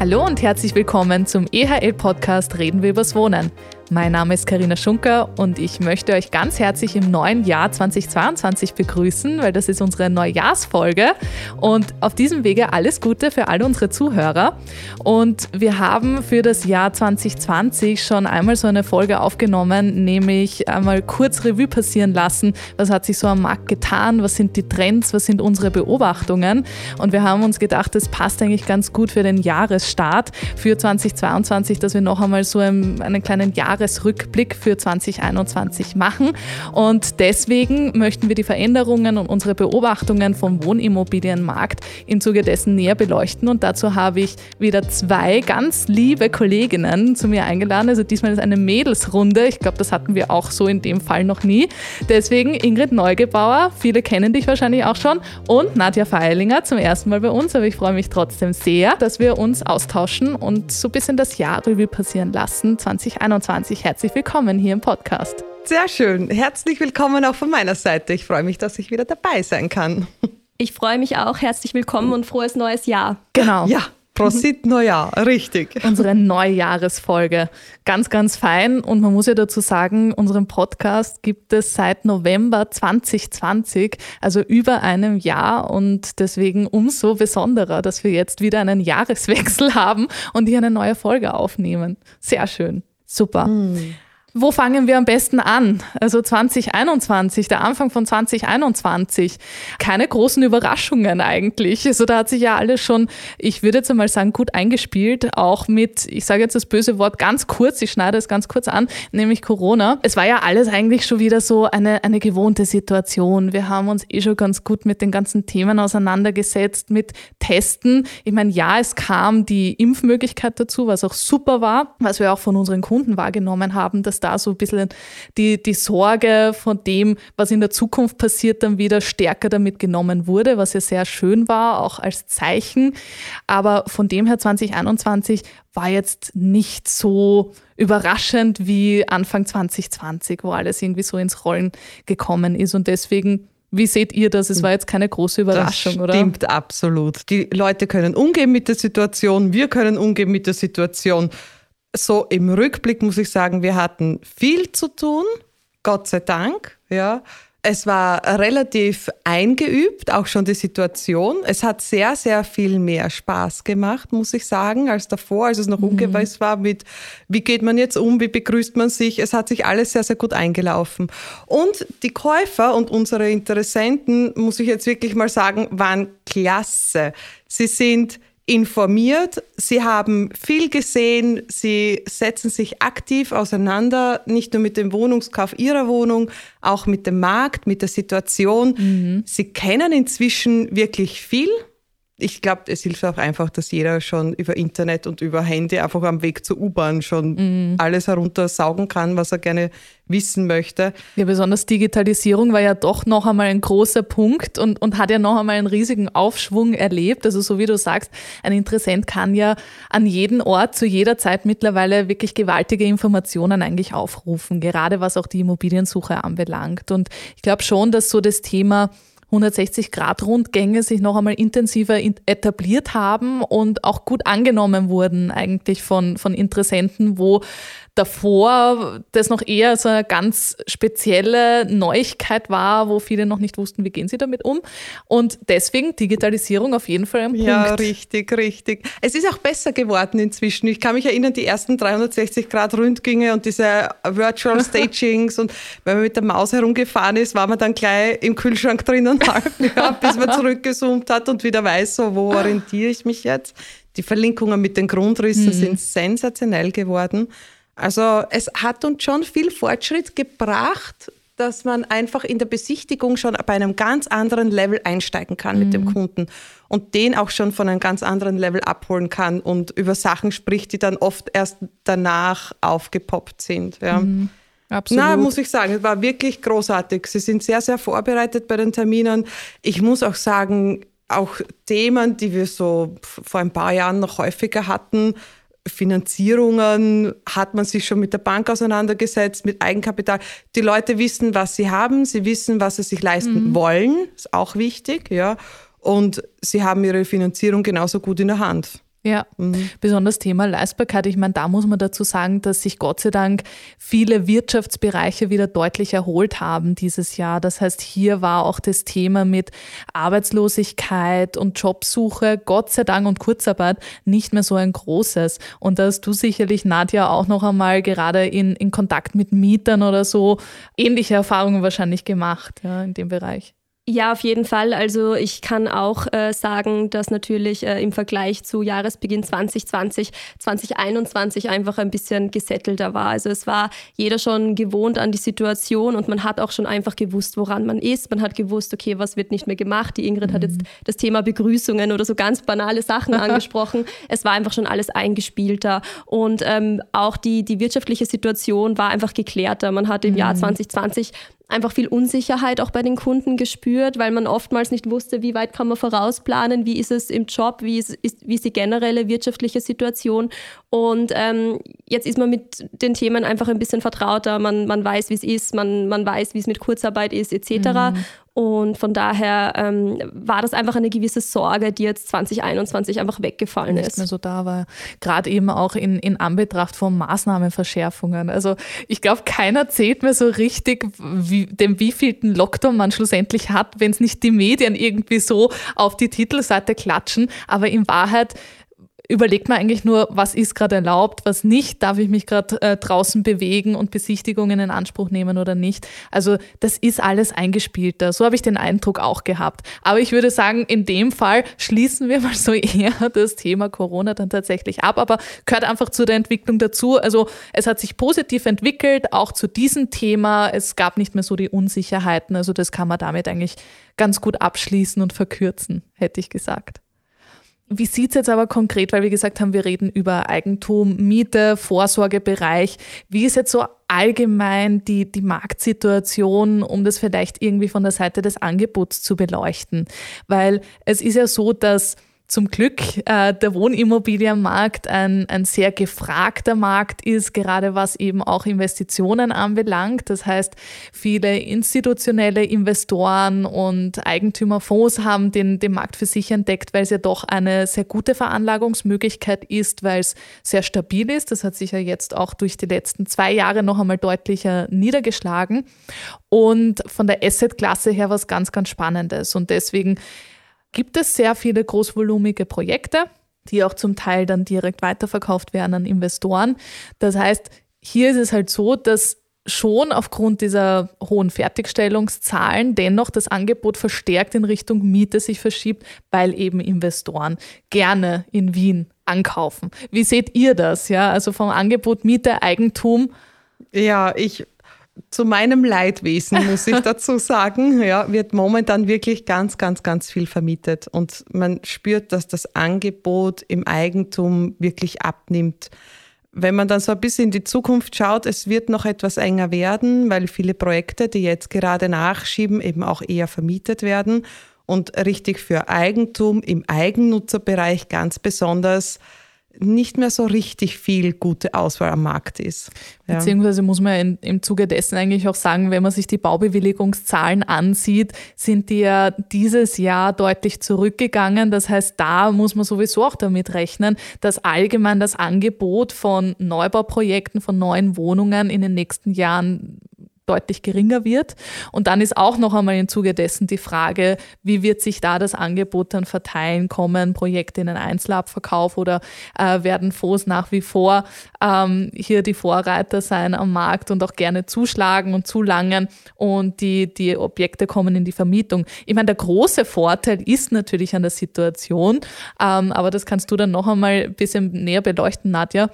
Hallo und herzlich willkommen zum EHL-Podcast Reden wir übers Wohnen. Mein Name ist Karina Schunker und ich möchte euch ganz herzlich im neuen Jahr 2022 begrüßen, weil das ist unsere Neujahrsfolge. Und auf diesem Wege alles Gute für alle unsere Zuhörer. Und wir haben für das Jahr 2020 schon einmal so eine Folge aufgenommen, nämlich einmal kurz Revue passieren lassen, was hat sich so am Markt getan, was sind die Trends, was sind unsere Beobachtungen. Und wir haben uns gedacht, das passt eigentlich ganz gut für den Jahresstart für 2022, dass wir noch einmal so einen, einen kleinen Jahres Jahresrückblick für 2021 machen. Und deswegen möchten wir die Veränderungen und unsere Beobachtungen vom Wohnimmobilienmarkt im Zuge dessen näher beleuchten. Und dazu habe ich wieder zwei ganz liebe Kolleginnen zu mir eingeladen. Also diesmal ist eine Mädelsrunde. Ich glaube, das hatten wir auch so in dem Fall noch nie. Deswegen Ingrid Neugebauer, viele kennen dich wahrscheinlich auch schon, und Nadja Feilinger zum ersten Mal bei uns. Aber ich freue mich trotzdem sehr, dass wir uns austauschen und so ein bisschen das Jahr Revue passieren lassen, 2021 herzlich willkommen hier im Podcast. Sehr schön. Herzlich willkommen auch von meiner Seite. Ich freue mich, dass ich wieder dabei sein kann. Ich freue mich auch. Herzlich willkommen und frohes neues Jahr. Genau. Ja. Prosit Neujahr, richtig. Unsere Neujahresfolge. Ganz, ganz fein. Und man muss ja dazu sagen, unseren Podcast gibt es seit November 2020, also über einem Jahr. Und deswegen umso besonderer, dass wir jetzt wieder einen Jahreswechsel haben und hier eine neue Folge aufnehmen. Sehr schön. Super. Mhm. Wo fangen wir am besten an? Also 2021, der Anfang von 2021. Keine großen Überraschungen eigentlich. Also da hat sich ja alles schon, ich würde jetzt einmal sagen, gut eingespielt. Auch mit, ich sage jetzt das böse Wort ganz kurz, ich schneide es ganz kurz an, nämlich Corona. Es war ja alles eigentlich schon wieder so eine, eine gewohnte Situation. Wir haben uns eh schon ganz gut mit den ganzen Themen auseinandergesetzt, mit Testen. Ich meine, ja, es kam die Impfmöglichkeit dazu, was auch super war, was wir auch von unseren Kunden wahrgenommen haben, dass da so ein bisschen die, die Sorge von dem, was in der Zukunft passiert, dann wieder stärker damit genommen wurde, was ja sehr schön war, auch als Zeichen. Aber von dem her 2021 war jetzt nicht so überraschend wie Anfang 2020, wo alles irgendwie so ins Rollen gekommen ist. Und deswegen wie seht ihr das? Es war jetzt keine große Überraschung, das oder? Stimmt absolut. Die Leute können umgehen mit der Situation, wir können umgehen mit der Situation so im Rückblick muss ich sagen, wir hatten viel zu tun, Gott sei Dank, ja. Es war relativ eingeübt, auch schon die Situation. Es hat sehr, sehr viel mehr Spaß gemacht, muss ich sagen, als davor, als es noch mhm. ungewiss war mit, wie geht man jetzt um, wie begrüßt man sich. Es hat sich alles sehr, sehr gut eingelaufen. Und die Käufer und unsere Interessenten, muss ich jetzt wirklich mal sagen, waren klasse. Sie sind informiert, sie haben viel gesehen, sie setzen sich aktiv auseinander, nicht nur mit dem Wohnungskauf ihrer Wohnung, auch mit dem Markt, mit der Situation. Mhm. Sie kennen inzwischen wirklich viel ich glaube, es hilft auch einfach, dass jeder schon über Internet und über Handy einfach am Weg zur U-Bahn schon mhm. alles heruntersaugen kann, was er gerne wissen möchte. Ja, besonders Digitalisierung war ja doch noch einmal ein großer Punkt und, und hat ja noch einmal einen riesigen Aufschwung erlebt. Also so wie du sagst, ein Interessent kann ja an jeden Ort zu jeder Zeit mittlerweile wirklich gewaltige Informationen eigentlich aufrufen, gerade was auch die Immobiliensuche anbelangt. Und ich glaube schon, dass so das Thema 160-Grad-Rundgänge sich noch einmal intensiver etabliert haben und auch gut angenommen wurden eigentlich von, von Interessenten, wo davor das noch eher so eine ganz spezielle Neuigkeit war, wo viele noch nicht wussten, wie gehen sie damit um. Und deswegen Digitalisierung auf jeden Fall ein Punkt. Ja, richtig, richtig. Es ist auch besser geworden inzwischen. Ich kann mich erinnern, die ersten 360 Grad Rundgänge und diese Virtual Stagings und wenn man mit der Maus herumgefahren ist, war man dann gleich im Kühlschrank drinnen, ja, bis man zurückgezoomt hat und wieder weiß, so, wo orientiere ich mich jetzt. Die Verlinkungen mit den Grundrissen mhm. sind sensationell geworden. Also es hat uns schon viel Fortschritt gebracht, dass man einfach in der Besichtigung schon bei einem ganz anderen Level einsteigen kann mhm. mit dem mhm. Kunden und den auch schon von einem ganz anderen Level abholen kann und über Sachen spricht, die dann oft erst danach aufgepoppt sind. Ja. Mhm. Absolut. Na, muss ich sagen, es war wirklich großartig. Sie sind sehr, sehr vorbereitet bei den Terminen. Ich muss auch sagen, auch Themen, die wir so vor ein paar Jahren noch häufiger hatten, Finanzierungen hat man sich schon mit der Bank auseinandergesetzt, mit Eigenkapital. Die Leute wissen, was sie haben, sie wissen, was sie sich leisten mhm. wollen, ist auch wichtig, ja. Und sie haben ihre Finanzierung genauso gut in der Hand. Ja, mhm. besonders Thema Leistbarkeit. Ich meine, da muss man dazu sagen, dass sich Gott sei Dank viele Wirtschaftsbereiche wieder deutlich erholt haben dieses Jahr. Das heißt, hier war auch das Thema mit Arbeitslosigkeit und Jobsuche, Gott sei Dank und Kurzarbeit nicht mehr so ein großes. Und da hast du sicherlich, Nadja, auch noch einmal gerade in, in Kontakt mit Mietern oder so ähnliche Erfahrungen wahrscheinlich gemacht ja, in dem Bereich. Ja, auf jeden Fall. Also ich kann auch äh, sagen, dass natürlich äh, im Vergleich zu Jahresbeginn 2020, 2021 einfach ein bisschen gesettelter war. Also es war jeder schon gewohnt an die Situation und man hat auch schon einfach gewusst, woran man ist. Man hat gewusst, okay, was wird nicht mehr gemacht. Die Ingrid mhm. hat jetzt das Thema Begrüßungen oder so ganz banale Sachen angesprochen. Es war einfach schon alles eingespielter und ähm, auch die, die wirtschaftliche Situation war einfach geklärter. Man hat im mhm. Jahr 2020 einfach viel Unsicherheit auch bei den Kunden gespürt, weil man oftmals nicht wusste, wie weit kann man vorausplanen, wie ist es im Job, wie ist, ist wie ist die generelle wirtschaftliche Situation. Und ähm, jetzt ist man mit den Themen einfach ein bisschen vertrauter, man, man weiß, wie es ist, man, man weiß, wie es mit Kurzarbeit ist, etc. Mhm. Und von daher ähm, war das einfach eine gewisse Sorge, die jetzt 2021 einfach weggefallen Nicht ist. Mehr so da war. Gerade eben auch in, in Anbetracht von Maßnahmenverschärfungen. Also ich glaube, keiner zählt mehr so richtig, wie, dem wievielten Lockdown man schlussendlich hat, wenn es nicht die Medien irgendwie so auf die Titelseite klatschen. Aber in Wahrheit überlegt man eigentlich nur, was ist gerade erlaubt, was nicht, darf ich mich gerade äh, draußen bewegen und Besichtigungen in Anspruch nehmen oder nicht. Also das ist alles eingespielter. So habe ich den Eindruck auch gehabt. Aber ich würde sagen, in dem Fall schließen wir mal so eher das Thema Corona dann tatsächlich ab, aber gehört einfach zu der Entwicklung dazu. Also es hat sich positiv entwickelt, auch zu diesem Thema. Es gab nicht mehr so die Unsicherheiten. Also das kann man damit eigentlich ganz gut abschließen und verkürzen, hätte ich gesagt. Wie sieht es jetzt aber konkret, weil wir gesagt haben, wir reden über Eigentum, Miete, Vorsorgebereich. Wie ist jetzt so allgemein die, die Marktsituation, um das vielleicht irgendwie von der Seite des Angebots zu beleuchten? Weil es ist ja so, dass zum Glück äh, der Wohnimmobilienmarkt ein, ein sehr gefragter Markt ist, gerade was eben auch Investitionen anbelangt. Das heißt, viele institutionelle Investoren und Eigentümerfonds haben den, den Markt für sich entdeckt, weil es ja doch eine sehr gute Veranlagungsmöglichkeit ist, weil es sehr stabil ist. Das hat sich ja jetzt auch durch die letzten zwei Jahre noch einmal deutlicher niedergeschlagen. Und von der Assetklasse her was ganz, ganz Spannendes. Und deswegen gibt es sehr viele großvolumige Projekte, die auch zum Teil dann direkt weiterverkauft werden an Investoren. Das heißt, hier ist es halt so, dass schon aufgrund dieser hohen Fertigstellungszahlen dennoch das Angebot verstärkt in Richtung Miete sich verschiebt, weil eben Investoren gerne in Wien ankaufen. Wie seht ihr das? Ja, also vom Angebot Miete, Eigentum. Ja, ich zu meinem Leidwesen, muss ich dazu sagen, ja, wird momentan wirklich ganz, ganz, ganz viel vermietet. Und man spürt, dass das Angebot im Eigentum wirklich abnimmt. Wenn man dann so ein bisschen in die Zukunft schaut, es wird noch etwas enger werden, weil viele Projekte, die jetzt gerade nachschieben, eben auch eher vermietet werden. Und richtig für Eigentum im Eigennutzerbereich ganz besonders nicht mehr so richtig viel gute Auswahl am Markt ist. Ja. Beziehungsweise muss man in, im Zuge dessen eigentlich auch sagen, wenn man sich die Baubewilligungszahlen ansieht, sind die ja dieses Jahr deutlich zurückgegangen. Das heißt, da muss man sowieso auch damit rechnen, dass allgemein das Angebot von Neubauprojekten, von neuen Wohnungen in den nächsten Jahren deutlich geringer wird. Und dann ist auch noch einmal im Zuge dessen die Frage, wie wird sich da das Angebot dann verteilen? Kommen Projekte in einen Einzelabverkauf oder äh, werden Fonds nach wie vor ähm, hier die Vorreiter sein am Markt und auch gerne zuschlagen und zulangen und die, die Objekte kommen in die Vermietung? Ich meine, der große Vorteil ist natürlich an der Situation, ähm, aber das kannst du dann noch einmal ein bisschen näher beleuchten, Nadja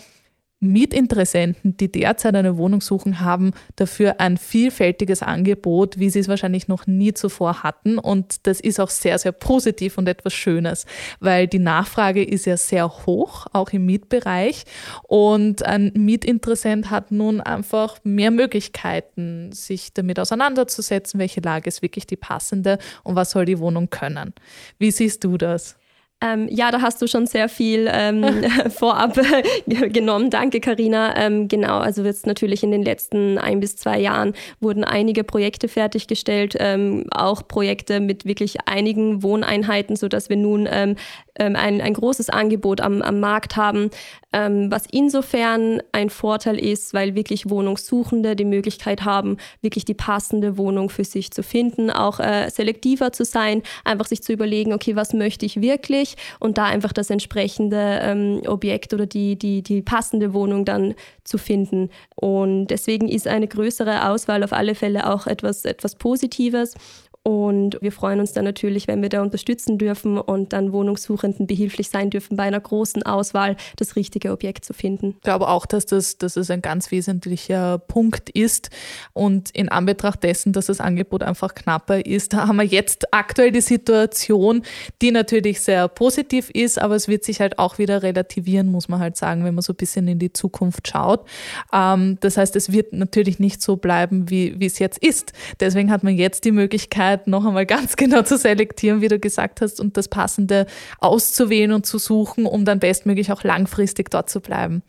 Mietinteressenten, die derzeit eine Wohnung suchen, haben dafür ein vielfältiges Angebot, wie sie es wahrscheinlich noch nie zuvor hatten. Und das ist auch sehr, sehr positiv und etwas Schönes, weil die Nachfrage ist ja sehr hoch, auch im Mietbereich. Und ein Mietinteressent hat nun einfach mehr Möglichkeiten, sich damit auseinanderzusetzen, welche Lage ist wirklich die passende und was soll die Wohnung können. Wie siehst du das? Ähm, ja, da hast du schon sehr viel ähm, vorab genommen. Danke, Karina. Ähm, genau, also jetzt natürlich in den letzten ein bis zwei Jahren wurden einige Projekte fertiggestellt, ähm, auch Projekte mit wirklich einigen Wohneinheiten, sodass wir nun ähm, ein, ein großes Angebot am, am Markt haben, ähm, was insofern ein Vorteil ist, weil wirklich Wohnungssuchende die Möglichkeit haben, wirklich die passende Wohnung für sich zu finden, auch äh, selektiver zu sein, einfach sich zu überlegen, okay, was möchte ich wirklich und da einfach das entsprechende ähm, Objekt oder die, die, die passende Wohnung dann zu finden. Und deswegen ist eine größere Auswahl auf alle Fälle auch etwas, etwas Positives. Und wir freuen uns dann natürlich, wenn wir da unterstützen dürfen und dann Wohnungssuchenden behilflich sein dürfen, bei einer großen Auswahl das richtige Objekt zu finden. Ich glaube auch, dass das, dass das ein ganz wesentlicher Punkt ist. Und in Anbetracht dessen, dass das Angebot einfach knapper ist, haben wir jetzt aktuell die Situation, die natürlich sehr positiv ist, aber es wird sich halt auch wieder relativieren, muss man halt sagen, wenn man so ein bisschen in die Zukunft schaut. Ähm, das heißt, es wird natürlich nicht so bleiben, wie, wie es jetzt ist. Deswegen hat man jetzt die Möglichkeit, Möglichkeit, noch einmal ganz genau zu selektieren, wie du gesagt hast, und das Passende auszuwählen und zu suchen, um dann bestmöglich auch langfristig dort zu bleiben.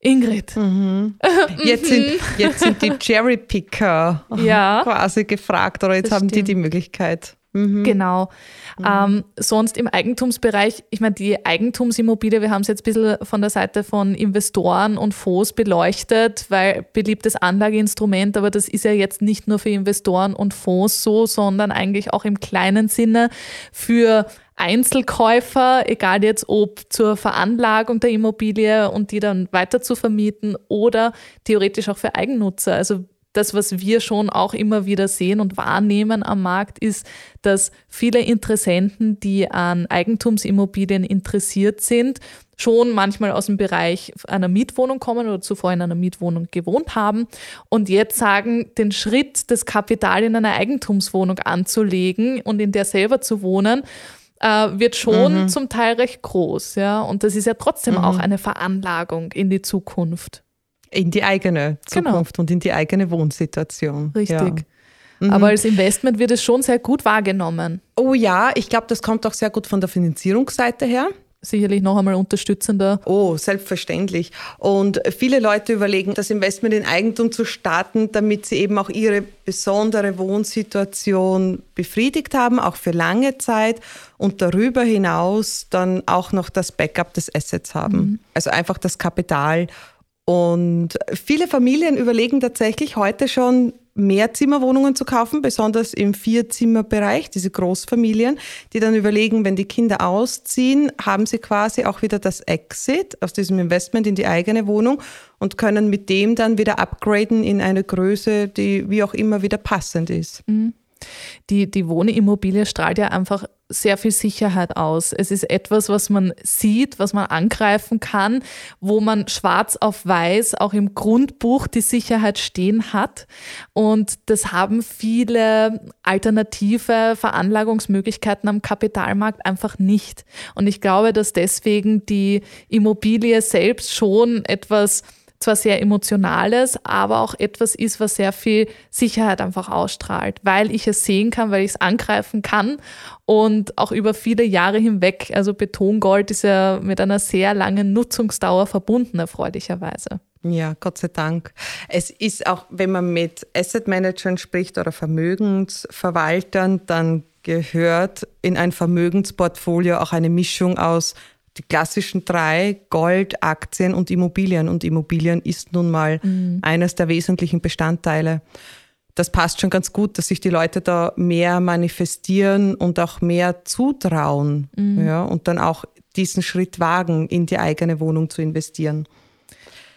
Ingrid. Mhm. Jetzt, sind, jetzt sind die Cherrypicker ja. quasi gefragt oder jetzt haben die die Möglichkeit. Mhm. Genau. Mhm. Ähm, sonst im Eigentumsbereich, ich meine, die Eigentumsimmobilie, wir haben es jetzt ein bisschen von der Seite von Investoren und Fonds beleuchtet, weil beliebtes Anlageinstrument, aber das ist ja jetzt nicht nur für Investoren und Fonds so, sondern eigentlich auch im kleinen Sinne für Einzelkäufer, egal jetzt ob zur Veranlagung der Immobilie und die dann weiter zu vermieten oder theoretisch auch für Eigennutzer. Also das, was wir schon auch immer wieder sehen und wahrnehmen am Markt, ist, dass viele Interessenten, die an Eigentumsimmobilien interessiert sind, schon manchmal aus dem Bereich einer Mietwohnung kommen oder zuvor in einer Mietwohnung gewohnt haben und jetzt sagen, den Schritt, das Kapital in einer Eigentumswohnung anzulegen und in der selber zu wohnen, äh, wird schon mhm. zum Teil recht groß. Ja? Und das ist ja trotzdem mhm. auch eine Veranlagung in die Zukunft. In die eigene genau. Zukunft genau. und in die eigene Wohnsituation. Richtig. Ja. Mhm. Aber als Investment wird es schon sehr gut wahrgenommen. Oh ja, ich glaube, das kommt auch sehr gut von der Finanzierungsseite her sicherlich noch einmal unterstützender. Oh, selbstverständlich. Und viele Leute überlegen, das Investment in Eigentum zu starten, damit sie eben auch ihre besondere Wohnsituation befriedigt haben, auch für lange Zeit und darüber hinaus dann auch noch das Backup des Assets haben. Mhm. Also einfach das Kapital und viele Familien überlegen tatsächlich heute schon, mehr Zimmerwohnungen zu kaufen, besonders im Vierzimmerbereich, diese Großfamilien, die dann überlegen, wenn die Kinder ausziehen, haben sie quasi auch wieder das Exit aus diesem Investment in die eigene Wohnung und können mit dem dann wieder upgraden in eine Größe, die wie auch immer wieder passend ist. Mhm. Die, die Wohnimmobilie strahlt ja einfach sehr viel Sicherheit aus. Es ist etwas, was man sieht, was man angreifen kann, wo man schwarz auf weiß auch im Grundbuch die Sicherheit stehen hat. Und das haben viele alternative Veranlagungsmöglichkeiten am Kapitalmarkt einfach nicht. Und ich glaube, dass deswegen die Immobilie selbst schon etwas zwar sehr Emotionales, aber auch etwas ist, was sehr viel Sicherheit einfach ausstrahlt, weil ich es sehen kann, weil ich es angreifen kann und auch über viele Jahre hinweg. Also Betongold ist ja mit einer sehr langen Nutzungsdauer verbunden, erfreulicherweise. Ja, Gott sei Dank. Es ist auch, wenn man mit Asset Managern spricht oder Vermögensverwaltern, dann gehört in ein Vermögensportfolio auch eine Mischung aus die klassischen drei, Gold, Aktien und Immobilien. Und Immobilien ist nun mal mhm. eines der wesentlichen Bestandteile. Das passt schon ganz gut, dass sich die Leute da mehr manifestieren und auch mehr zutrauen mhm. ja, und dann auch diesen Schritt wagen, in die eigene Wohnung zu investieren.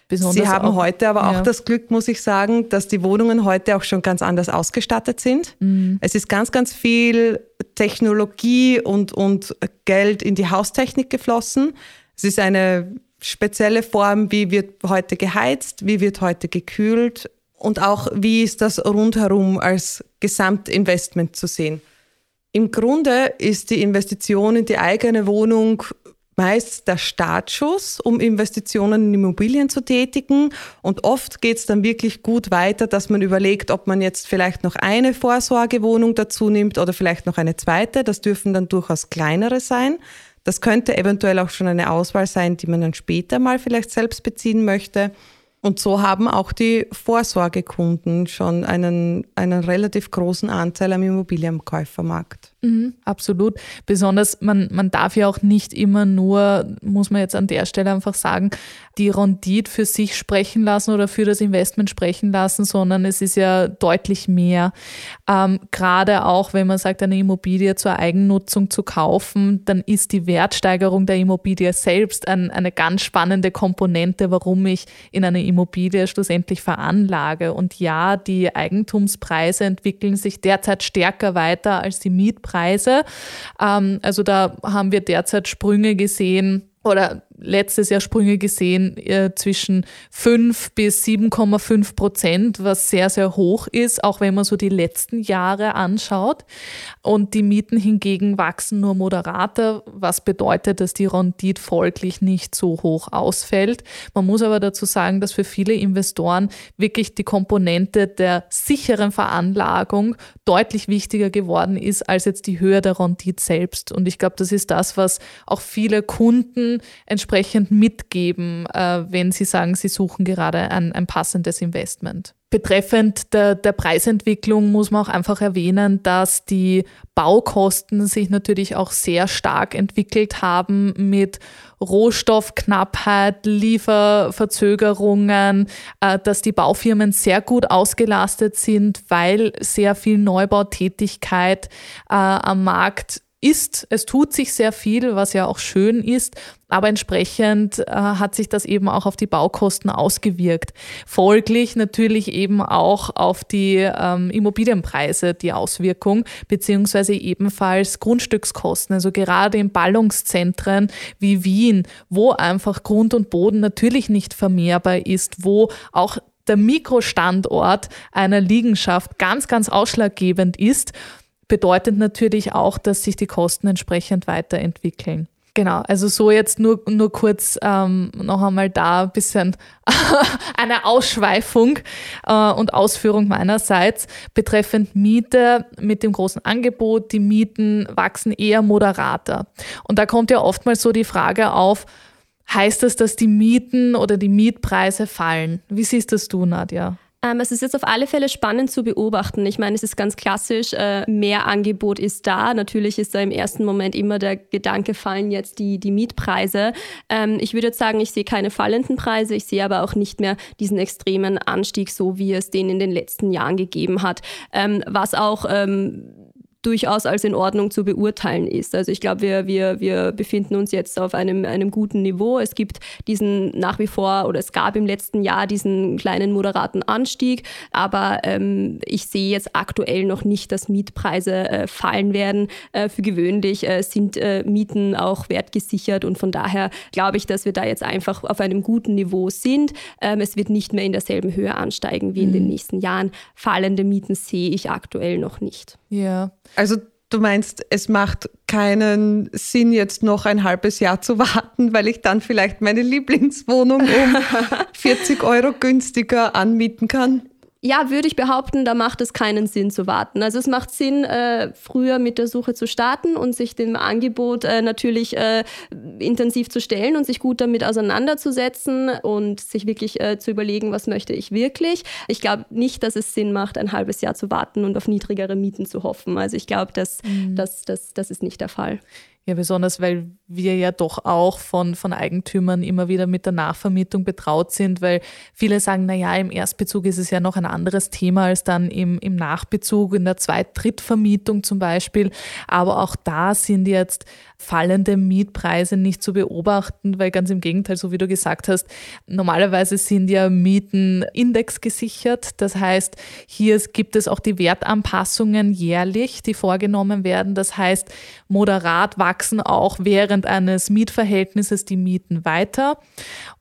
Besonders Sie haben auch, heute aber auch ja. das Glück, muss ich sagen, dass die Wohnungen heute auch schon ganz anders ausgestattet sind. Mhm. Es ist ganz, ganz viel Technologie und, und Geld in die Haustechnik geflossen. Es ist eine spezielle Form, wie wird heute geheizt, wie wird heute gekühlt und auch wie ist das rundherum als Gesamtinvestment zu sehen. Im Grunde ist die Investition in die eigene Wohnung meist der Startschuss, um Investitionen in Immobilien zu tätigen. Und oft geht es dann wirklich gut weiter, dass man überlegt, ob man jetzt vielleicht noch eine Vorsorgewohnung dazu nimmt oder vielleicht noch eine zweite. Das dürfen dann durchaus kleinere sein. Das könnte eventuell auch schon eine Auswahl sein, die man dann später mal vielleicht selbst beziehen möchte. Und so haben auch die Vorsorgekunden schon einen, einen relativ großen Anteil am Immobilienkäufermarkt. Mhm, absolut. Besonders, man, man darf ja auch nicht immer nur, muss man jetzt an der Stelle einfach sagen, die Rendite für sich sprechen lassen oder für das Investment sprechen lassen, sondern es ist ja deutlich mehr. Ähm, Gerade auch, wenn man sagt, eine Immobilie zur Eigennutzung zu kaufen, dann ist die Wertsteigerung der Immobilie selbst ein, eine ganz spannende Komponente, warum ich in eine Immobilie schlussendlich veranlage. Und ja, die Eigentumspreise entwickeln sich derzeit stärker weiter als die Mietpreise. Ähm, also da haben wir derzeit Sprünge gesehen oder letztes Jahr Sprünge gesehen äh, zwischen 5 bis 7,5 Prozent, was sehr, sehr hoch ist, auch wenn man so die letzten Jahre anschaut. Und die Mieten hingegen wachsen nur moderater, was bedeutet, dass die Rendite folglich nicht so hoch ausfällt. Man muss aber dazu sagen, dass für viele Investoren wirklich die Komponente der sicheren Veranlagung deutlich wichtiger geworden ist als jetzt die Höhe der Rendite selbst. Und ich glaube, das ist das, was auch viele Kunden entsprechend mitgeben, äh, wenn Sie sagen, Sie suchen gerade ein, ein passendes Investment. Betreffend der, der, Preisentwicklung muss man auch einfach erwähnen, dass die Baukosten sich natürlich auch sehr stark entwickelt haben mit Rohstoffknappheit, Lieferverzögerungen, äh, dass die Baufirmen sehr gut ausgelastet sind, weil sehr viel Neubautätigkeit äh, am Markt ist. Es tut sich sehr viel, was ja auch schön ist, aber entsprechend äh, hat sich das eben auch auf die Baukosten ausgewirkt. Folglich natürlich eben auch auf die ähm, Immobilienpreise die Auswirkung, beziehungsweise ebenfalls Grundstückskosten. Also gerade in Ballungszentren wie Wien, wo einfach Grund und Boden natürlich nicht vermehrbar ist, wo auch der Mikrostandort einer Liegenschaft ganz, ganz ausschlaggebend ist bedeutet natürlich auch, dass sich die Kosten entsprechend weiterentwickeln. Genau, also so jetzt nur, nur kurz ähm, noch einmal da ein bisschen eine Ausschweifung äh, und Ausführung meinerseits betreffend Miete mit dem großen Angebot. Die Mieten wachsen eher moderater. Und da kommt ja oftmals so die Frage auf, heißt das, dass die Mieten oder die Mietpreise fallen? Wie siehst das du, Nadja? Ähm, es ist jetzt auf alle Fälle spannend zu beobachten. Ich meine, es ist ganz klassisch, äh, mehr Angebot ist da. Natürlich ist da im ersten Moment immer der Gedanke, fallen jetzt die, die Mietpreise. Ähm, ich würde jetzt sagen, ich sehe keine fallenden Preise, ich sehe aber auch nicht mehr diesen extremen Anstieg, so wie es den in den letzten Jahren gegeben hat. Ähm, was auch durchaus als in Ordnung zu beurteilen ist. Also ich glaube, wir, wir, wir befinden uns jetzt auf einem, einem guten Niveau. Es gibt diesen nach wie vor oder es gab im letzten Jahr diesen kleinen moderaten Anstieg, aber ähm, ich sehe jetzt aktuell noch nicht, dass Mietpreise äh, fallen werden. Äh, für gewöhnlich äh, sind äh, Mieten auch wertgesichert und von daher glaube ich, dass wir da jetzt einfach auf einem guten Niveau sind. Ähm, es wird nicht mehr in derselben Höhe ansteigen wie in den mhm. nächsten Jahren. Fallende Mieten sehe ich aktuell noch nicht. Ja. Also du meinst, es macht keinen Sinn, jetzt noch ein halbes Jahr zu warten, weil ich dann vielleicht meine Lieblingswohnung um 40 Euro günstiger anmieten kann? Ja, würde ich behaupten, da macht es keinen Sinn zu warten. Also es macht Sinn, äh, früher mit der Suche zu starten und sich dem Angebot äh, natürlich äh, intensiv zu stellen und sich gut damit auseinanderzusetzen und sich wirklich äh, zu überlegen, was möchte ich wirklich. Ich glaube nicht, dass es Sinn macht, ein halbes Jahr zu warten und auf niedrigere Mieten zu hoffen. Also ich glaube, das, mhm. das, das, das ist nicht der Fall. Ja, besonders, weil wir ja doch auch von, von Eigentümern immer wieder mit der Nachvermietung betraut sind, weil viele sagen, na ja, im Erstbezug ist es ja noch ein anderes Thema als dann im, im Nachbezug, in der Zweit-, Drittvermietung zum Beispiel. Aber auch da sind jetzt fallende Mietpreise nicht zu beobachten, weil ganz im Gegenteil, so wie du gesagt hast, normalerweise sind ja Mieten indexgesichert. Das heißt, hier gibt es auch die Wertanpassungen jährlich, die vorgenommen werden. Das heißt, moderat wachsen auch während eines Mietverhältnisses die Mieten weiter.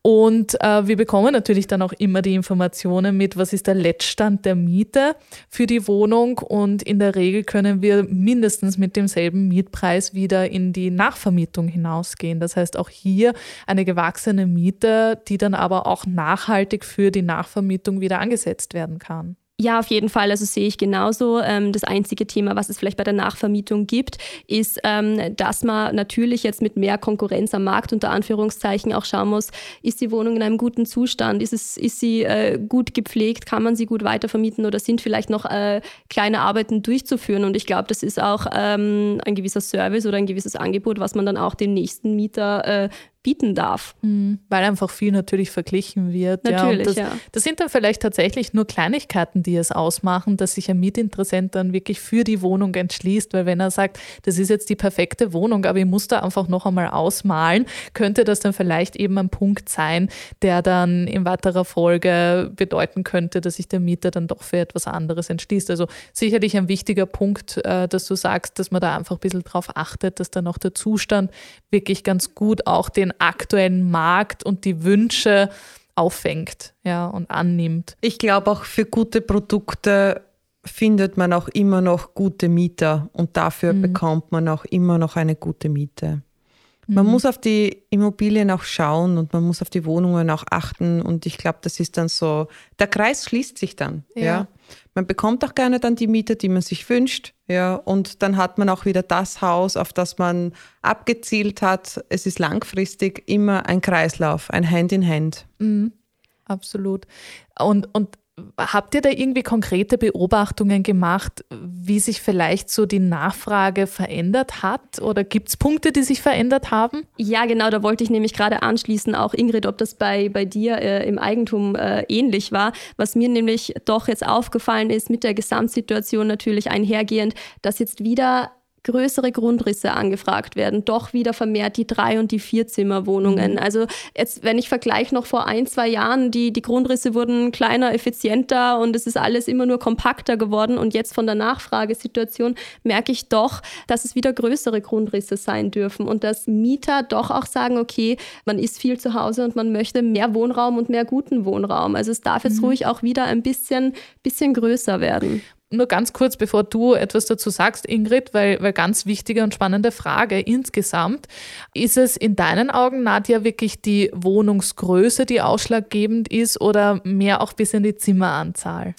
Und äh, wir bekommen natürlich dann auch immer die Informationen mit, was ist der Letztstand der Miete für die Wohnung. Und in der Regel können wir mindestens mit demselben Mietpreis wieder in die Nachvermietung hinausgehen. Das heißt auch hier eine gewachsene Miete, die dann aber auch nachhaltig für die Nachvermietung wieder angesetzt werden kann. Ja, auf jeden Fall. Also sehe ich genauso. Ähm, das einzige Thema, was es vielleicht bei der Nachvermietung gibt, ist, ähm, dass man natürlich jetzt mit mehr Konkurrenz am Markt unter Anführungszeichen auch schauen muss, ist die Wohnung in einem guten Zustand? Ist, es, ist sie äh, gut gepflegt? Kann man sie gut weitervermieten oder sind vielleicht noch äh, kleine Arbeiten durchzuführen? Und ich glaube, das ist auch ähm, ein gewisser Service oder ein gewisses Angebot, was man dann auch dem nächsten Mieter äh, bieten darf. Mhm, weil einfach viel natürlich verglichen wird. Natürlich, ja. Das, ja. das, sind dann vielleicht tatsächlich nur Kleinigkeiten, die es ausmachen, dass sich ein Mietinteressent dann wirklich für die Wohnung entschließt, weil wenn er sagt, das ist jetzt die perfekte Wohnung, aber ich muss da einfach noch einmal ausmalen, könnte das dann vielleicht eben ein Punkt sein, der dann in weiterer Folge bedeuten könnte, dass sich der Mieter dann doch für etwas anderes entschließt. Also sicherlich ein wichtiger Punkt, äh, dass du sagst, dass man da einfach ein bisschen drauf achtet, dass dann auch der Zustand wirklich ganz gut auch den aktuellen Markt und die Wünsche auffängt ja, und annimmt. Ich glaube auch für gute Produkte findet man auch immer noch gute Mieter und dafür mhm. bekommt man auch immer noch eine gute Miete. Man mhm. muss auf die Immobilien auch schauen und man muss auf die Wohnungen auch achten. Und ich glaube, das ist dann so, der Kreis schließt sich dann. Ja. ja. Man bekommt auch gerne dann die Miete, die man sich wünscht. Ja. Und dann hat man auch wieder das Haus, auf das man abgezielt hat. Es ist langfristig immer ein Kreislauf, ein Hand in Hand. Mhm. Absolut. Und, und Habt ihr da irgendwie konkrete Beobachtungen gemacht, wie sich vielleicht so die Nachfrage verändert hat? Oder gibt es Punkte, die sich verändert haben? Ja, genau, da wollte ich nämlich gerade anschließen, auch Ingrid, ob das bei, bei dir äh, im Eigentum äh, ähnlich war. Was mir nämlich doch jetzt aufgefallen ist, mit der Gesamtsituation natürlich einhergehend, dass jetzt wieder größere Grundrisse angefragt werden, doch wieder vermehrt die drei und die Vierzimmerwohnungen. Mhm. Also jetzt, wenn ich vergleiche noch vor ein, zwei Jahren, die, die Grundrisse wurden kleiner, effizienter und es ist alles immer nur kompakter geworden und jetzt von der Nachfragesituation merke ich doch, dass es wieder größere Grundrisse sein dürfen und dass Mieter doch auch sagen, okay, man ist viel zu Hause und man möchte mehr Wohnraum und mehr guten Wohnraum. Also es darf jetzt mhm. ruhig auch wieder ein bisschen, bisschen größer werden nur ganz kurz, bevor du etwas dazu sagst, Ingrid, weil, weil ganz wichtige und spannende Frage insgesamt. Ist es in deinen Augen, Nadja, wirklich die Wohnungsgröße, die ausschlaggebend ist oder mehr auch bis in die Zimmeranzahl?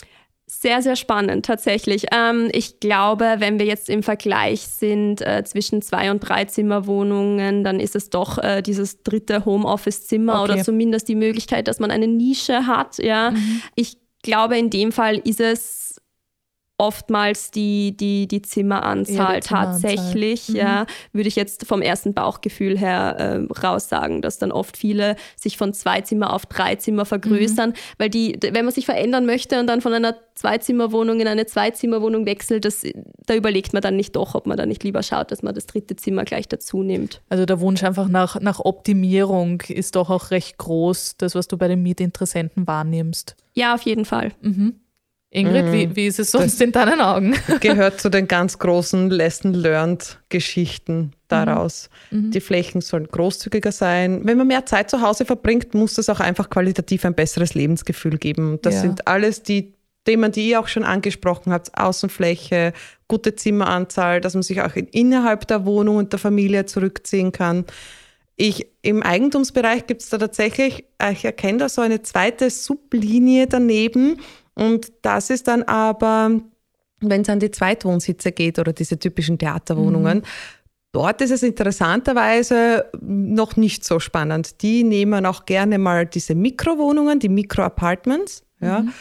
Sehr, sehr spannend tatsächlich. Ähm, ich glaube, wenn wir jetzt im Vergleich sind äh, zwischen zwei und drei Zimmerwohnungen, dann ist es doch äh, dieses dritte Homeoffice-Zimmer okay. oder zumindest die Möglichkeit, dass man eine Nische hat. Ja, mhm. ich glaube, in dem Fall ist es oftmals die, die, die Zimmeranzahl ja, die tatsächlich, mhm. ja, würde ich jetzt vom ersten Bauchgefühl her äh, raus sagen, dass dann oft viele sich von zwei Zimmer auf drei Zimmer vergrößern, mhm. weil die, wenn man sich verändern möchte und dann von einer Zweizimmerwohnung in eine Zweizimmerwohnung wechselt, das, da überlegt man dann nicht doch, ob man da nicht lieber schaut, dass man das dritte Zimmer gleich dazu nimmt. Also der Wunsch einfach nach, nach Optimierung ist doch auch recht groß, das, was du bei den Mietinteressenten wahrnimmst. Ja, auf jeden Fall. Mhm. Ingrid, mhm. wie, wie ist es sonst das in deinen Augen? Gehört zu den ganz großen Lesson Learned Geschichten daraus. Mhm. mhm. Die Flächen sollen großzügiger sein. Wenn man mehr Zeit zu Hause verbringt, muss es auch einfach qualitativ ein besseres Lebensgefühl geben. Das ja. sind alles die Themen, die ihr auch schon angesprochen habt. Außenfläche, gute Zimmeranzahl, dass man sich auch innerhalb der Wohnung und der Familie zurückziehen kann. Ich, Im Eigentumsbereich gibt es da tatsächlich, ich erkenne da so eine zweite Sublinie daneben, und das ist dann aber, wenn es an die Zweitwohnsitze geht oder diese typischen Theaterwohnungen, mhm. Dort ist es interessanterweise noch nicht so spannend. Die nehmen auch gerne mal diese Mikrowohnungen, die Mikroapartments. Ja. Mhm.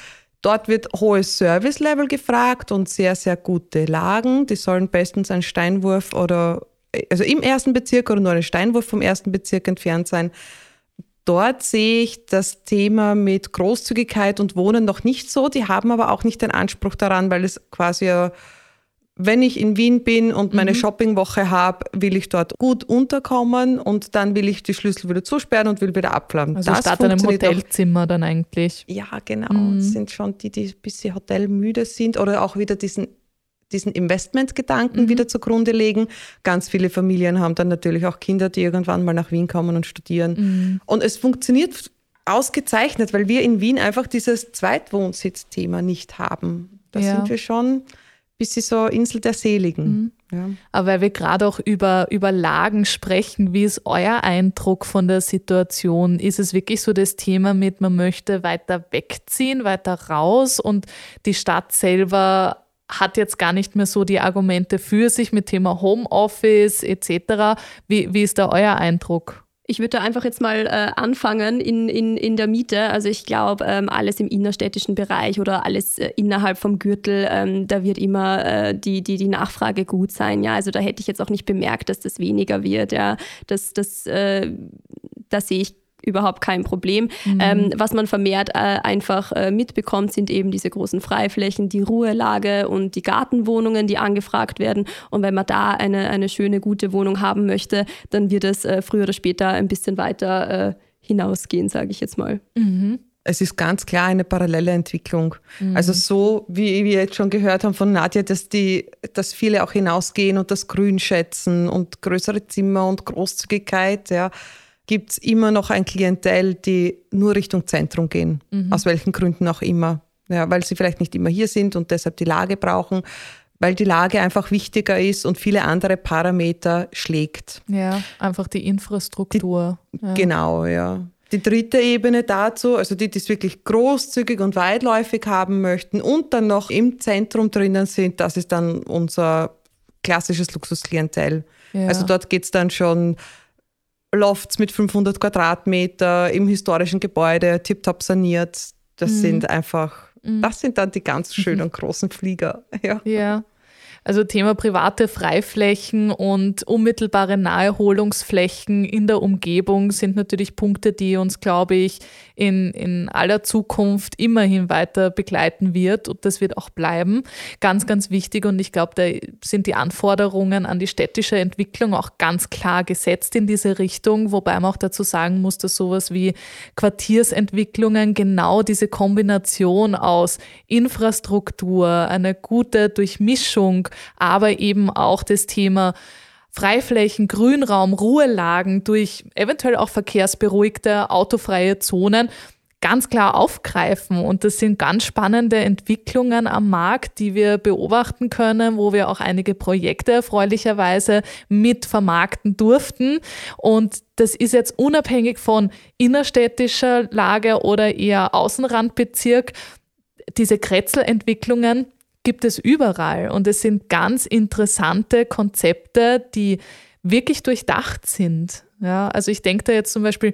Dort wird hohes Service-Level gefragt und sehr, sehr gute Lagen. Die sollen bestens ein Steinwurf oder, also im ersten Bezirk oder nur ein Steinwurf vom ersten Bezirk entfernt sein dort sehe ich das Thema mit Großzügigkeit und Wohnen noch nicht so. Die haben aber auch nicht den Anspruch daran, weil es quasi, wenn ich in Wien bin und meine mhm. Shoppingwoche habe, will ich dort gut unterkommen und dann will ich die Schlüssel wieder zusperren und will wieder abflammen. Also das statt einem Hotelzimmer auch. dann eigentlich. Ja, genau. Mhm. Das sind schon die, die ein bisschen hotelmüde sind oder auch wieder diesen diesen Investmentgedanken mhm. wieder zugrunde legen. Ganz viele Familien haben dann natürlich auch Kinder, die irgendwann mal nach Wien kommen und studieren. Mhm. Und es funktioniert ausgezeichnet, weil wir in Wien einfach dieses Zweitwohnsitzthema nicht haben. Da ja. sind wir schon bisschen so Insel der Seligen. Mhm. Ja. Aber weil wir gerade auch über, über Lagen sprechen, wie ist euer Eindruck von der Situation? Ist es wirklich so das Thema mit, man möchte weiter wegziehen, weiter raus und die Stadt selber hat jetzt gar nicht mehr so die Argumente für sich mit Thema Homeoffice etc. Wie, wie ist da euer Eindruck? Ich würde da einfach jetzt mal äh, anfangen in, in, in der Miete. Also ich glaube, ähm, alles im innerstädtischen Bereich oder alles äh, innerhalb vom Gürtel, ähm, da wird immer äh, die, die, die Nachfrage gut sein. Ja, also da hätte ich jetzt auch nicht bemerkt, dass das weniger wird. Ja, das, das, äh, da sehe ich überhaupt kein Problem. Mhm. Ähm, was man vermehrt äh, einfach äh, mitbekommt, sind eben diese großen Freiflächen, die Ruhelage und die Gartenwohnungen, die angefragt werden. Und wenn man da eine, eine schöne, gute Wohnung haben möchte, dann wird es äh, früher oder später ein bisschen weiter äh, hinausgehen, sage ich jetzt mal. Mhm. Es ist ganz klar eine parallele Entwicklung. Mhm. Also so, wie wir jetzt schon gehört haben von Nadja, dass, die, dass viele auch hinausgehen und das Grün schätzen und größere Zimmer und Großzügigkeit, ja gibt es immer noch ein Klientel, die nur Richtung Zentrum gehen, mhm. aus welchen Gründen auch immer. Ja, weil sie vielleicht nicht immer hier sind und deshalb die Lage brauchen, weil die Lage einfach wichtiger ist und viele andere Parameter schlägt. Ja, einfach die Infrastruktur. Die, ja. Genau, ja. Die dritte Ebene dazu, also die, die es wirklich großzügig und weitläufig haben möchten und dann noch im Zentrum drinnen sind, das ist dann unser klassisches Luxusklientel. Ja. Also dort geht es dann schon Lofts mit 500 Quadratmeter im historischen Gebäude, tiptop saniert. Das mhm. sind einfach, mhm. das sind dann die ganz schönen großen Flieger. Ja. ja. Also Thema private Freiflächen und unmittelbare Naherholungsflächen in der Umgebung sind natürlich Punkte, die uns, glaube ich, in, in aller Zukunft immerhin weiter begleiten wird und das wird auch bleiben. Ganz, ganz wichtig und ich glaube, da sind die Anforderungen an die städtische Entwicklung auch ganz klar gesetzt in diese Richtung, wobei man auch dazu sagen muss, dass sowas wie Quartiersentwicklungen genau diese Kombination aus Infrastruktur, eine gute Durchmischung aber eben auch das Thema Freiflächen, Grünraum, Ruhelagen durch eventuell auch verkehrsberuhigte, autofreie Zonen ganz klar aufgreifen. Und das sind ganz spannende Entwicklungen am Markt, die wir beobachten können, wo wir auch einige Projekte erfreulicherweise mit vermarkten durften. Und das ist jetzt unabhängig von innerstädtischer Lage oder eher Außenrandbezirk. Diese Kretzelentwicklungen gibt es überall und es sind ganz interessante Konzepte, die wirklich durchdacht sind. Ja, also ich denke da jetzt zum Beispiel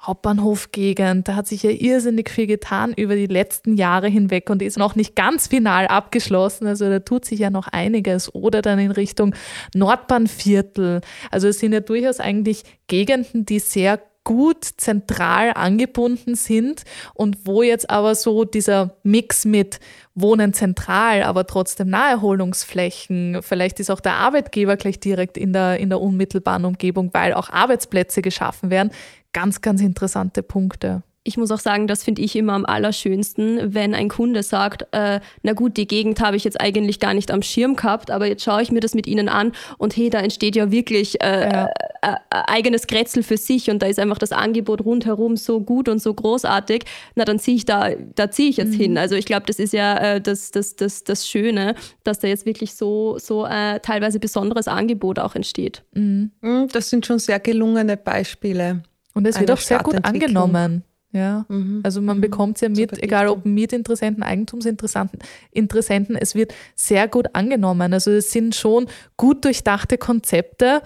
Hauptbahnhofgegend, da hat sich ja irrsinnig viel getan über die letzten Jahre hinweg und ist noch nicht ganz final abgeschlossen. Also da tut sich ja noch einiges. Oder dann in Richtung Nordbahnviertel. Also es sind ja durchaus eigentlich Gegenden, die sehr gut zentral angebunden sind und wo jetzt aber so dieser Mix mit Wohnen zentral, aber trotzdem Naherholungsflächen, vielleicht ist auch der Arbeitgeber gleich direkt in der, in der unmittelbaren Umgebung, weil auch Arbeitsplätze geschaffen werden, ganz, ganz interessante Punkte ich muss auch sagen, das finde ich immer am allerschönsten, wenn ein Kunde sagt, äh, na gut, die Gegend habe ich jetzt eigentlich gar nicht am Schirm gehabt, aber jetzt schaue ich mir das mit Ihnen an und hey, da entsteht ja wirklich äh, ja. Äh, äh, eigenes Kretzel für sich und da ist einfach das Angebot rundherum so gut und so großartig, na dann ziehe ich da, da ziehe ich jetzt mhm. hin. Also ich glaube, das ist ja äh, das, das, das, das Schöne, dass da jetzt wirklich so, so äh, teilweise besonderes Angebot auch entsteht. Mhm. mhm das sind schon sehr gelungene Beispiele. Und es wird auch sehr gut angenommen. Ja, mhm. also man mhm. bekommt es ja mit, egal ob Mietinteressenten, Eigentumsinteressenten, Interessenten, es wird sehr gut angenommen. Also es sind schon gut durchdachte Konzepte,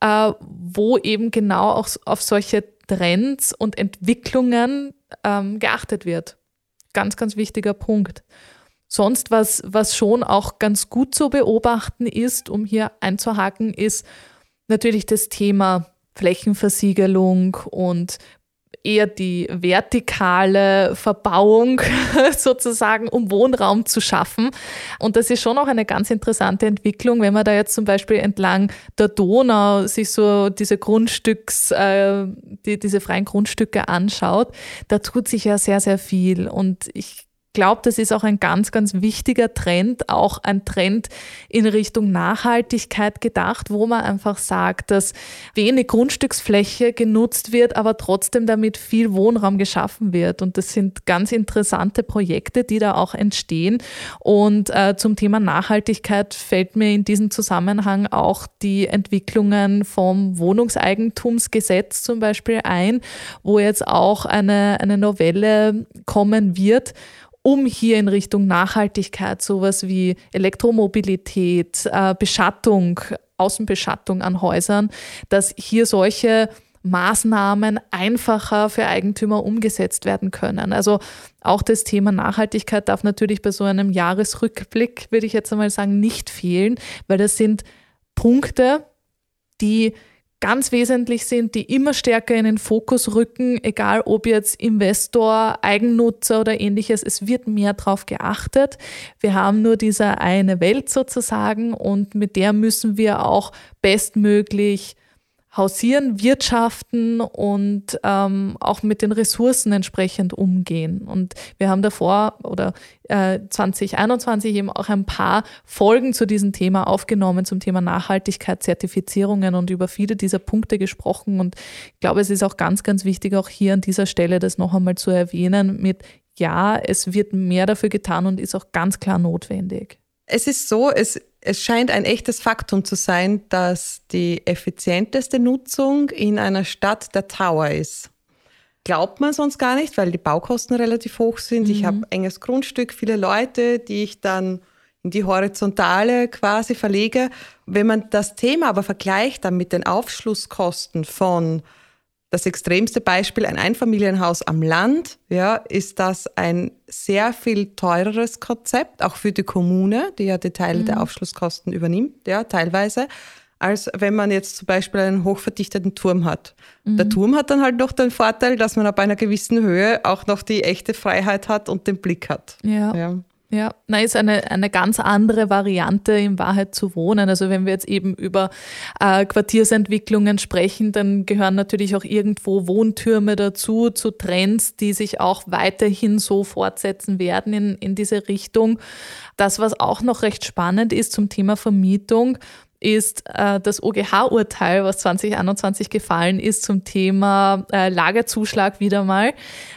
äh, wo eben genau auch auf solche Trends und Entwicklungen ähm, geachtet wird. Ganz, ganz wichtiger Punkt. Sonst, was, was schon auch ganz gut zu beobachten ist, um hier einzuhaken, ist natürlich das Thema Flächenversiegelung und eher die vertikale Verbauung sozusagen, um Wohnraum zu schaffen. Und das ist schon auch eine ganz interessante Entwicklung, wenn man da jetzt zum Beispiel entlang der Donau sich so diese Grundstücks, äh, die, diese freien Grundstücke anschaut. Da tut sich ja sehr, sehr viel. Und ich glaube, das ist auch ein ganz, ganz wichtiger Trend, auch ein Trend in Richtung Nachhaltigkeit gedacht, wo man einfach sagt, dass wenig Grundstücksfläche genutzt wird, aber trotzdem damit viel Wohnraum geschaffen wird. Und das sind ganz interessante Projekte, die da auch entstehen. Und äh, zum Thema Nachhaltigkeit fällt mir in diesem Zusammenhang auch die Entwicklungen vom Wohnungseigentumsgesetz zum Beispiel ein, wo jetzt auch eine, eine Novelle kommen wird, um hier in Richtung Nachhaltigkeit sowas wie Elektromobilität, äh, Beschattung, Außenbeschattung an Häusern, dass hier solche Maßnahmen einfacher für Eigentümer umgesetzt werden können. Also auch das Thema Nachhaltigkeit darf natürlich bei so einem Jahresrückblick, würde ich jetzt einmal sagen, nicht fehlen, weil das sind Punkte, die ganz wesentlich sind, die immer stärker in den Fokus rücken, egal ob jetzt Investor, Eigennutzer oder ähnliches. Es wird mehr darauf geachtet. Wir haben nur diese eine Welt sozusagen und mit der müssen wir auch bestmöglich hausieren, wirtschaften und ähm, auch mit den Ressourcen entsprechend umgehen. Und wir haben davor oder äh, 2021 eben auch ein paar Folgen zu diesem Thema aufgenommen, zum Thema Nachhaltigkeit, Zertifizierungen und über viele dieser Punkte gesprochen. Und ich glaube, es ist auch ganz, ganz wichtig, auch hier an dieser Stelle das noch einmal zu erwähnen mit, ja, es wird mehr dafür getan und ist auch ganz klar notwendig. Es ist so, es es scheint ein echtes Faktum zu sein, dass die effizienteste Nutzung in einer Stadt der Tower ist. Glaubt man sonst gar nicht, weil die Baukosten relativ hoch sind. Mhm. Ich habe enges Grundstück, viele Leute, die ich dann in die Horizontale quasi verlege. Wenn man das Thema aber vergleicht dann mit den Aufschlusskosten von das extremste Beispiel, ein Einfamilienhaus am Land, ja, ist das ein sehr viel teureres Konzept, auch für die Kommune, die ja die Teile mhm. der Aufschlusskosten übernimmt, ja, teilweise, als wenn man jetzt zum Beispiel einen hochverdichteten Turm hat. Mhm. Der Turm hat dann halt noch den Vorteil, dass man ab einer gewissen Höhe auch noch die echte Freiheit hat und den Blick hat. Ja. ja. Ja, na, ist eine, eine ganz andere Variante in Wahrheit zu wohnen. Also wenn wir jetzt eben über äh, Quartiersentwicklungen sprechen, dann gehören natürlich auch irgendwo Wohntürme dazu, zu Trends, die sich auch weiterhin so fortsetzen werden in, in diese Richtung. Das, was auch noch recht spannend ist zum Thema Vermietung, ist äh, das OGH-Urteil, was 2021 gefallen ist zum Thema äh, Lagerzuschlag wieder mal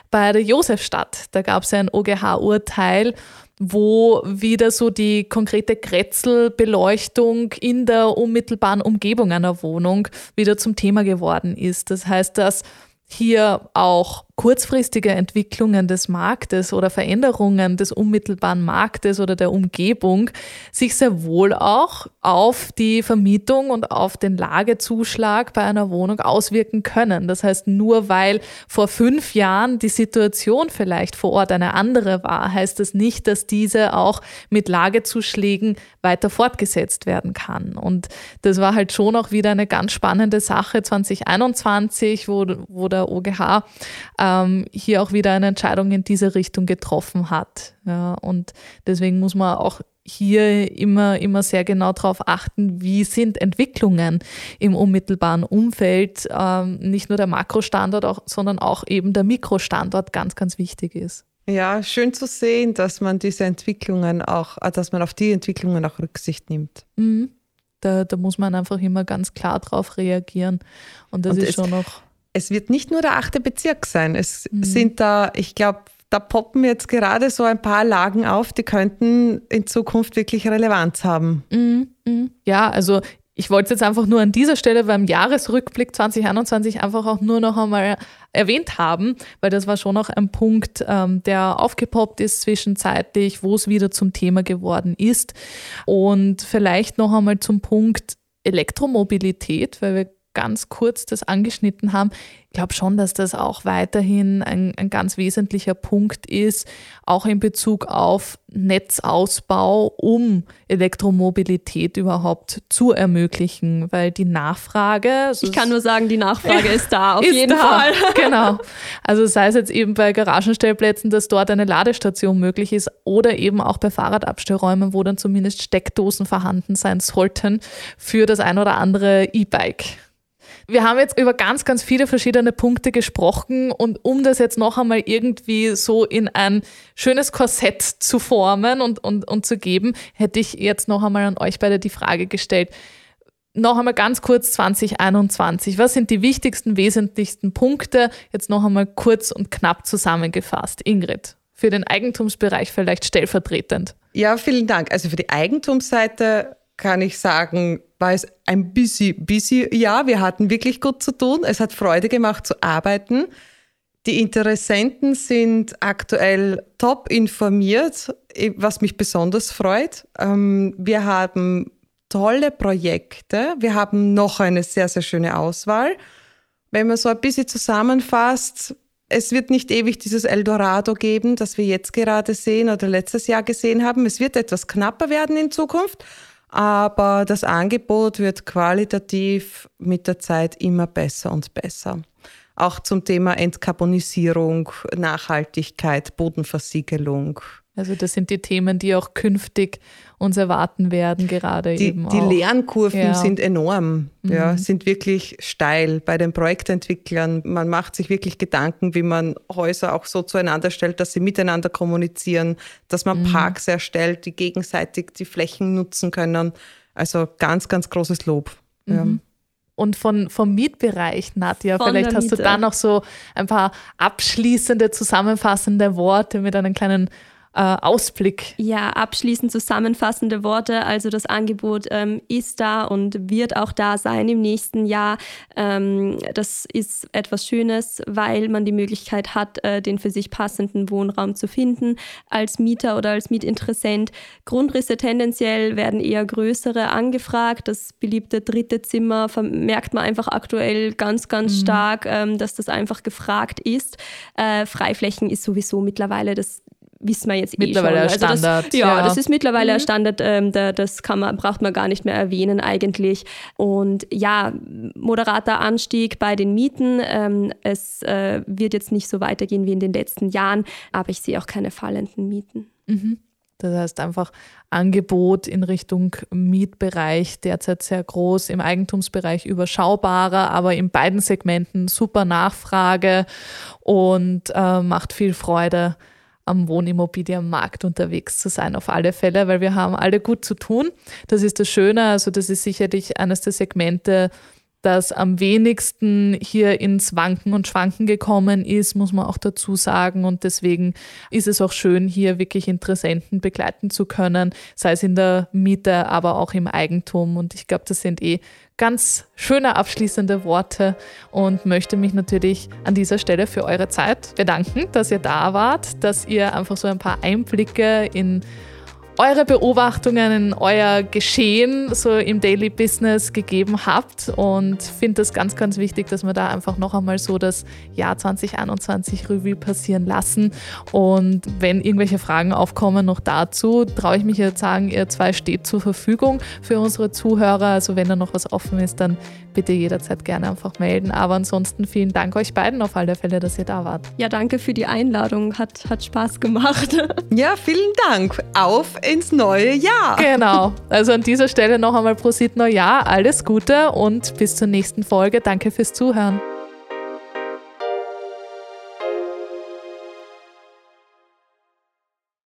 bei der Josefstadt. Da gab es ja ein OGH-Urteil wo wieder so die konkrete Kretzelbeleuchtung in der unmittelbaren Umgebung einer Wohnung wieder zum Thema geworden ist. Das heißt, dass hier auch kurzfristige Entwicklungen des Marktes oder Veränderungen des unmittelbaren Marktes oder der Umgebung sich sehr wohl auch auf die Vermietung und auf den Lagezuschlag bei einer Wohnung auswirken können. Das heißt, nur weil vor fünf Jahren die Situation vielleicht vor Ort eine andere war, heißt das nicht, dass diese auch mit Lagezuschlägen weiter fortgesetzt werden kann. Und das war halt schon auch wieder eine ganz spannende Sache 2021, wo, wo der OGH ähm, hier auch wieder eine Entscheidung in diese Richtung getroffen hat. Ja, und deswegen muss man auch hier immer, immer sehr genau darauf achten, wie sind Entwicklungen im unmittelbaren Umfeld, ähm, nicht nur der Makrostandort, auch, sondern auch eben der Mikrostandort ganz, ganz wichtig ist. Ja, schön zu sehen, dass man diese Entwicklungen auch, äh, dass man auf die Entwicklungen auch Rücksicht nimmt. Mhm. Da, da muss man einfach immer ganz klar drauf reagieren. Und das Und ist schon noch es wird nicht nur der achte Bezirk sein. Es mhm. sind da, ich glaube, da poppen jetzt gerade so ein paar Lagen auf, die könnten in Zukunft wirklich Relevanz haben. Mhm. Mhm. Ja, also ich wollte es jetzt einfach nur an dieser Stelle beim Jahresrückblick 2021 einfach auch nur noch einmal erwähnt haben, weil das war schon noch ein Punkt, ähm, der aufgepoppt ist zwischenzeitlich, wo es wieder zum Thema geworden ist. Und vielleicht noch einmal zum Punkt Elektromobilität, weil wir ganz kurz das angeschnitten haben. Ich glaube schon, dass das auch weiterhin ein, ein ganz wesentlicher Punkt ist, auch in Bezug auf Netzausbau, um Elektromobilität überhaupt zu ermöglichen, weil die Nachfrage. Also ich kann nur sagen, die Nachfrage ist da, auf ist jeden da. Fall. Genau. Also sei es jetzt eben bei Garagenstellplätzen, dass dort eine Ladestation möglich ist oder eben auch bei Fahrradabstellräumen, wo dann zumindest Steckdosen vorhanden sein sollten für das ein oder andere E-Bike. Wir haben jetzt über ganz, ganz viele verschiedene Punkte gesprochen und um das jetzt noch einmal irgendwie so in ein schönes Korsett zu formen und, und, und zu geben, hätte ich jetzt noch einmal an euch beide die Frage gestellt. Noch einmal ganz kurz 2021. Was sind die wichtigsten, wesentlichsten Punkte? Jetzt noch einmal kurz und knapp zusammengefasst. Ingrid, für den Eigentumsbereich vielleicht stellvertretend. Ja, vielen Dank. Also für die Eigentumsseite kann ich sagen, war es ein busy, busy Jahr. Wir hatten wirklich gut zu tun. Es hat Freude gemacht zu arbeiten. Die Interessenten sind aktuell top informiert, was mich besonders freut. Ähm, wir haben tolle Projekte. Wir haben noch eine sehr, sehr schöne Auswahl. Wenn man so ein bisschen zusammenfasst, es wird nicht ewig dieses Eldorado geben, das wir jetzt gerade sehen oder letztes Jahr gesehen haben. Es wird etwas knapper werden in Zukunft, aber das Angebot wird qualitativ mit der Zeit immer besser und besser. Auch zum Thema Entkarbonisierung, Nachhaltigkeit, Bodenversiegelung, also das sind die Themen, die auch künftig uns erwarten werden, gerade die, eben. Die auch. Lernkurven ja. sind enorm, mhm. ja, sind wirklich steil bei den Projektentwicklern. Man macht sich wirklich Gedanken, wie man Häuser auch so zueinander stellt, dass sie miteinander kommunizieren, dass man mhm. Parks erstellt, die gegenseitig die Flächen nutzen können. Also ganz, ganz großes Lob. Mhm. Ja. Und von, vom Mietbereich, Nadja, von vielleicht hast du da noch so ein paar abschließende, zusammenfassende Worte mit einem kleinen äh, Ausblick. Ja, abschließend zusammenfassende Worte. Also das Angebot ähm, ist da und wird auch da sein im nächsten Jahr. Ähm, das ist etwas Schönes, weil man die Möglichkeit hat, äh, den für sich passenden Wohnraum zu finden als Mieter oder als Mietinteressent. Grundrisse tendenziell werden eher größere angefragt. Das beliebte dritte Zimmer merkt man einfach aktuell ganz, ganz mhm. stark, ähm, dass das einfach gefragt ist. Äh, Freiflächen ist sowieso mittlerweile das wissen wir jetzt mittlerweile eh schon. Also Standard. Das, ja, ja, das ist mittlerweile mhm. Standard. Ähm, da, das kann man, braucht man gar nicht mehr erwähnen eigentlich. Und ja, moderater Anstieg bei den Mieten. Ähm, es äh, wird jetzt nicht so weitergehen wie in den letzten Jahren, aber ich sehe auch keine fallenden Mieten. Mhm. Das heißt einfach Angebot in Richtung Mietbereich derzeit sehr groß, im Eigentumsbereich überschaubarer, aber in beiden Segmenten super Nachfrage und äh, macht viel Freude am Wohnimmobilienmarkt unterwegs zu sein, auf alle Fälle, weil wir haben alle gut zu tun. Das ist das Schöne, also das ist sicherlich eines der Segmente, das am wenigsten hier ins Wanken und Schwanken gekommen ist, muss man auch dazu sagen. Und deswegen ist es auch schön, hier wirklich Interessenten begleiten zu können, sei es in der Miete, aber auch im Eigentum. Und ich glaube, das sind eh ganz schöne abschließende Worte und möchte mich natürlich an dieser Stelle für eure Zeit bedanken, dass ihr da wart, dass ihr einfach so ein paar Einblicke in eure Beobachtungen in euer Geschehen so im Daily Business gegeben habt und finde das ganz, ganz wichtig, dass wir da einfach noch einmal so das Jahr 2021 Revue passieren lassen. Und wenn irgendwelche Fragen aufkommen noch dazu, traue ich mich jetzt sagen, ihr zwei steht zur Verfügung für unsere Zuhörer. Also wenn da noch was offen ist, dann bitte jederzeit gerne einfach melden. Aber ansonsten vielen Dank euch beiden auf alle Fälle, dass ihr da wart. Ja, danke für die Einladung. Hat, hat Spaß gemacht. Ja, vielen Dank. Auf ins neue Jahr. Genau. Also an dieser Stelle noch einmal Prosit Neujahr. Alles Gute und bis zur nächsten Folge. Danke fürs Zuhören.